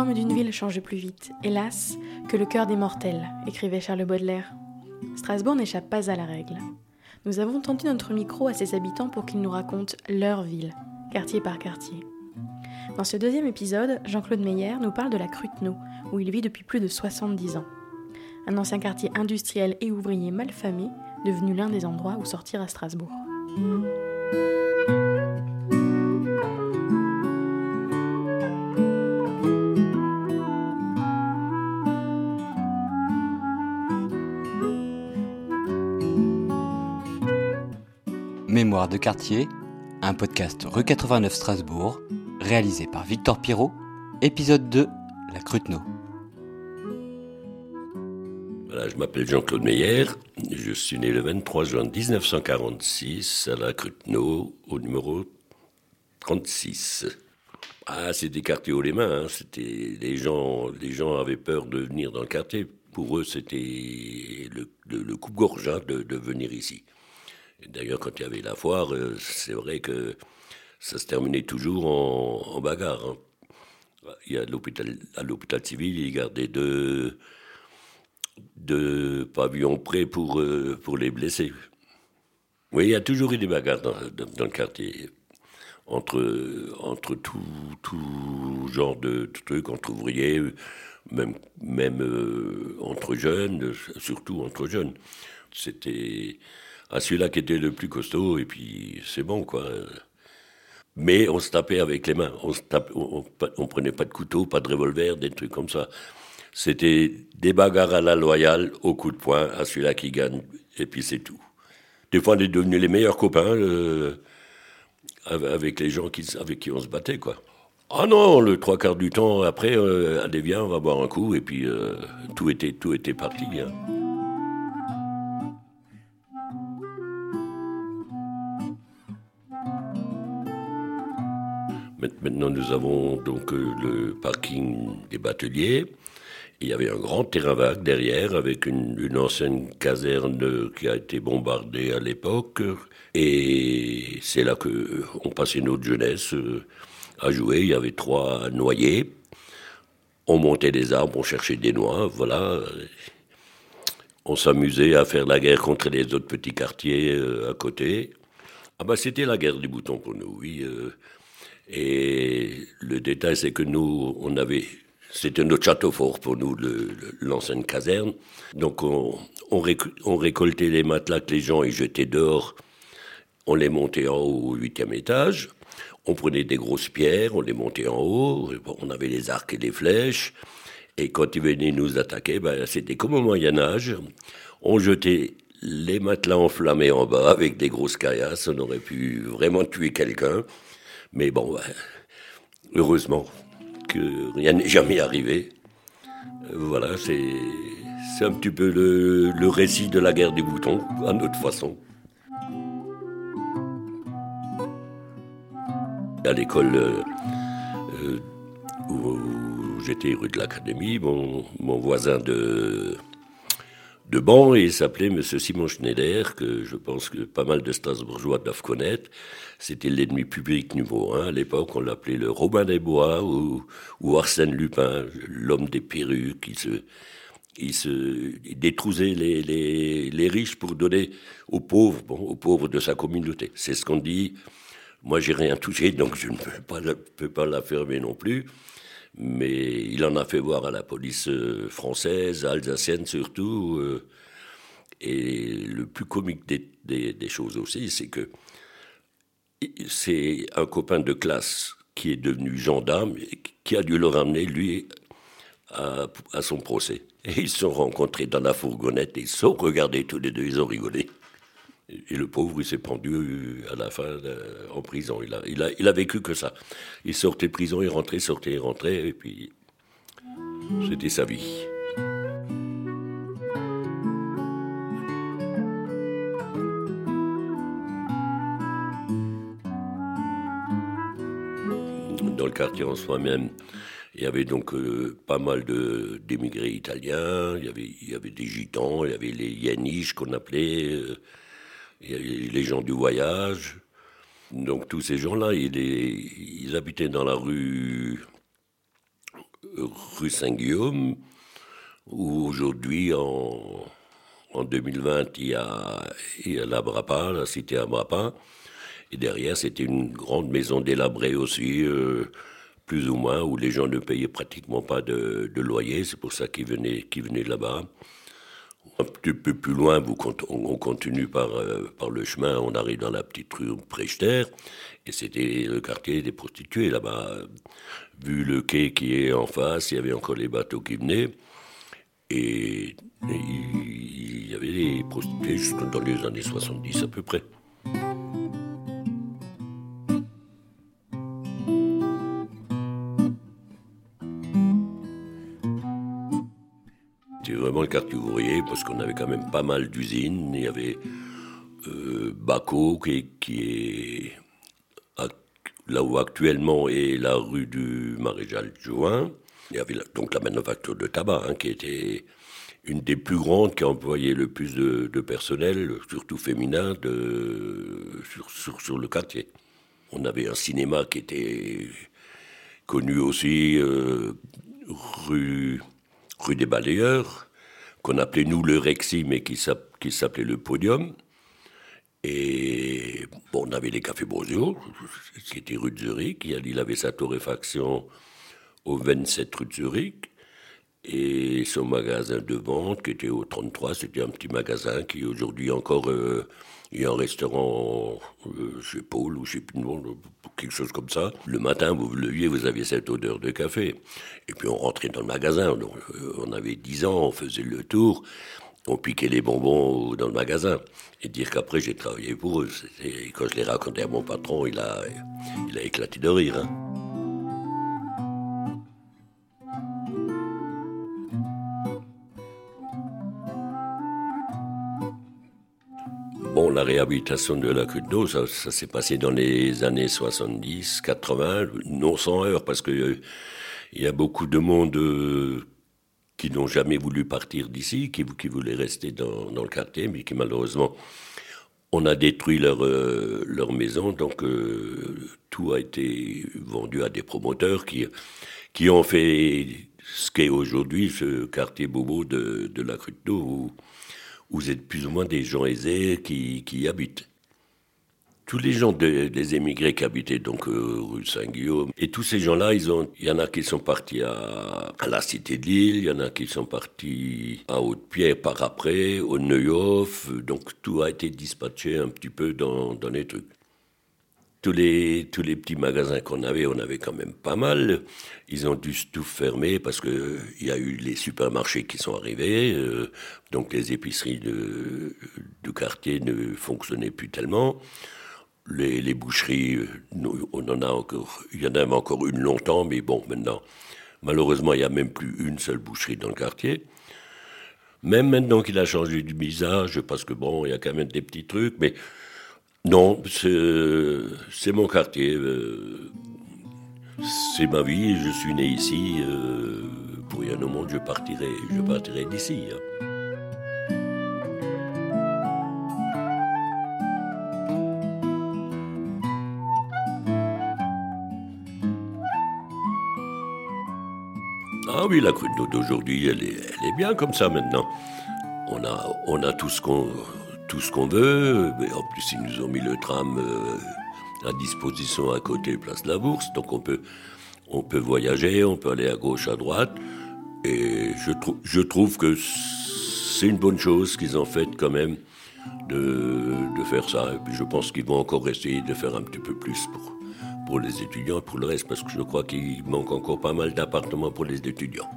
forme d'une ville change plus vite, hélas, que le cœur des mortels, écrivait Charles Baudelaire. Strasbourg n'échappe pas à la règle. Nous avons tendu notre micro à ses habitants pour qu'ils nous racontent leur ville, quartier par quartier. Dans ce deuxième épisode, Jean-Claude Meyer nous parle de la Cruteno, où il vit depuis plus de 70 ans. Un ancien quartier industriel et ouvrier malfamé, devenu l'un des endroits où sortir à Strasbourg. De quartier, un podcast Rue 89 Strasbourg, réalisé par Victor Pirot, épisode 2, La Cruteno. Voilà, je m'appelle Jean-Claude Meyer, je suis né le 23 juin 1946 à la Cruteno, au numéro 36. Ah, c'était quartier haut les mains, hein. c'était les gens, les gens avaient peur de venir dans le quartier. Pour eux, c'était le, coupe-gorge hein, de venir ici. D'ailleurs, quand il y avait la foire, euh, c'est vrai que ça se terminait toujours en, bagarre. Hein. Il y a à l'hôpital civil, il gardait deux, deux pavillons prêts pour, euh, pour les blessés. Oui, il y a toujours eu des bagarres dans, dans, le quartier. Entre, entre tout, tout genre de trucs, entre ouvriers, même, même euh, entre jeunes, surtout entre jeunes. C'était à celui-là qui était le plus costaud, et puis c'est bon, quoi. Mais on se tapait avec les mains. On, se prenait pas de couteau, pas de revolver, des trucs comme ça. C'était des bagarres à la loyale, au coup de poing, à celui-là qui gagne, et puis c'est tout. Des fois, on est devenus les meilleurs copains avec les gens qui, avec qui on se battait, quoi. Ah non, le trois quarts du temps, après, euh, allez, viens, on va boire un coup, et puis euh, tout, était, tout était parti. Hein. Maintenant, nous avons donc euh, le parking des bateliers. Il y avait un grand terrain vague derrière avec une, ancienne caserne qui a été bombardée à l'époque. Et c'est là que on passait notre jeunesse euh, à jouer. Il y avait trois noyers. On montait des arbres, on cherchait des noix, voilà. On s'amusait à faire la guerre contre les autres petits quartiers euh, à côté. Ah bah c'était la guerre du bouton pour nous, oui. Et le détail, c'est que nous, on avait, c'était notre château fort pour nous, l'ancienne caserne. Donc on, récoltait les matelas que les gens y jetaient dehors, on les montait en haut au huitième étage. On prenait des grosses pierres, on les montait en haut, on avait les arcs et les flèches. Et quand ils venaient nous attaquer, ben, c'était comme au Moyen Âge. On jetait les matelas enflammés en bas avec des grosses caillasses, on aurait pu vraiment tuer quelqu'un. Mais bon, heureusement que rien n'est jamais arrivé. Euh, voilà, c'est, un petit peu le, le récit de la guerre des boutons, à notre façon. À l'école euh, euh, où j'étais rue de l'Académie, mon, mon voisin de, de banc et il s'appelait M. Simon Schneider, que je pense que pas mal de Strasbourgeois doivent connaître. C'était l'ennemi public numéro un. À l'époque, on l'appelait le Robin des Bois ou, ou Arsène Lupin, l'homme des perruques. Il se, il se détrousait les, les, les, riches pour donner aux pauvres, bon, aux pauvres de sa communauté. C'est ce qu'on dit. Moi, j'ai rien touché, donc je ne peux pas, peux pas l'affirmer non plus mais il en a fait voir à la police euh, française, alsacienne surtout. Euh, et le plus comique des, choses aussi, c'est que c'est un copain de classe qui est devenu gendarme et qui a dû le ramener, lui, à, à son procès. Et ils se sont rencontrés dans la fourgonnette et ils se sont regardés tous les deux, ils ont rigolé. Et le pauvre, il s'est pendu euh, à la fin euh, en prison. Il a, il, a, il a vécu que ça. Il sortait de prison, il rentrait, sortait, il rentrait, et puis c'était sa vie. Dans le quartier en soi-même, il y avait donc euh, pas mal d'émigrés italiens, il y, avait, il y avait des gitans, il y avait les yaniches qu'on appelait les gens du voyage. Donc tous ces gens-là, ils, habitaient dans la rue rue Saint-Guillaume, où aujourd'hui, en, en 2020, il y a, il y a la Brapa, la cité à Brapa. Et derrière, c'était une grande maison délabrée aussi, euh, plus ou moins, où les gens ne payaient pratiquement pas de, de loyer. C'est pour ça qu'ils venaient, qu'ils venaient là-bas. Un petit peu plus loin, on continue par, euh, par le chemin, on arrive dans la petite rue Prechter, et c'était le quartier des prostituées là-bas. Vu le quai qui est en face, il y avait encore les bateaux qui venaient, et il y avait des prostituées jusqu'en dans les années 70 à peu près. Avait quand même pas mal d'usines. Il y avait euh, Baco qui, est là où actuellement est la rue du Maréchal Juin. Il y avait donc la manufacture de tabac hein, qui était une des plus grandes qui employait le plus de, personnel, surtout féminin, sur, le quartier. On avait un cinéma qui était connu aussi euh, rue, rue des Balayeurs qu'on appelait nous le Rexy, mais qui s'appelait le Podium. Et bon, on avait les cafés Brosio, qui était rue de Zurich. Il avait sa torréfaction au 27 rue de Zurich. Et son magasin de vente, qui était au 33, c'était un petit magasin qui aujourd'hui encore euh, a un restaurant euh, chez Paul ou chez quelque chose comme ça. Le matin, vous vous leviez, vous aviez cette odeur de café. Et puis on rentrait dans le magasin. Euh, on avait 10 ans, on faisait le tour, on piquait les bonbons dans le magasin. Et dire qu'après j'ai travaillé pour eux. Et quand je l'ai raconté à mon patron, il a, il a éclaté de rire. Hein. La réhabilitation de la Crue d'eau, ça, s'est passé dans les années 70, 80, non sans heure, parce que euh, il y a beaucoup de monde euh, qui n'ont jamais voulu partir d'ici, qui, qui voulaient rester dans, le quartier, mais qui malheureusement, on a détruit leur, euh, maison, donc tout a été vendu à des promoteurs qui, qui ont fait ce qu'est aujourd'hui ce quartier bobo de, la Crue d'eau, vous êtes plus ou moins des gens aisés qui, qui y habitent. Tous les gens des émigrés qui habitaient donc euh, rue Saint-Guillaume, et tous ces gens-là, il y en a qui sont partis à, la Cité de l'Île, il y en a qui sont partis à Haute-Pierre par après, au Neuhof, donc tout a été dispatché un petit peu dans, dans les trucs tous les, tous les petits magasins qu'on avait, on avait quand même pas mal. Ils ont dû tout fermer parce que il y a eu les supermarchés qui sont arrivés, euh, donc les épiceries de, du quartier ne fonctionnaient plus tellement. Les, les boucheries, on en a encore, il y en avait encore une longtemps, mais bon, maintenant, malheureusement, il n'y a même plus une seule boucherie dans le quartier. Même maintenant qu'il a changé du visage, parce que bon, il y a quand même des petits trucs, mais non, c'est mon quartier. Euh, c'est ma vie, je suis né ici. Euh, pour rien au monde, je partirai, je partirai d'ici. Hein. Ah oui, la crue d'aujourd'hui, elle est, elle est bien comme ça maintenant. On a, on a tout ce qu'on tout ce qu'on veut. Mais en plus, ils nous ont mis le tram euh, à disposition à côté Place de la Bourse. Donc on peut, on peut voyager, on peut aller à gauche, à droite. Et je, je trouve que c'est une bonne chose qu'ils ont fait quand même de, de faire ça. Et puis je pense qu'ils vont encore essayer de faire un petit peu plus pour, pour les étudiants, pour le reste, parce que je crois qu'il manque encore pas mal d'appartements pour les étudiants.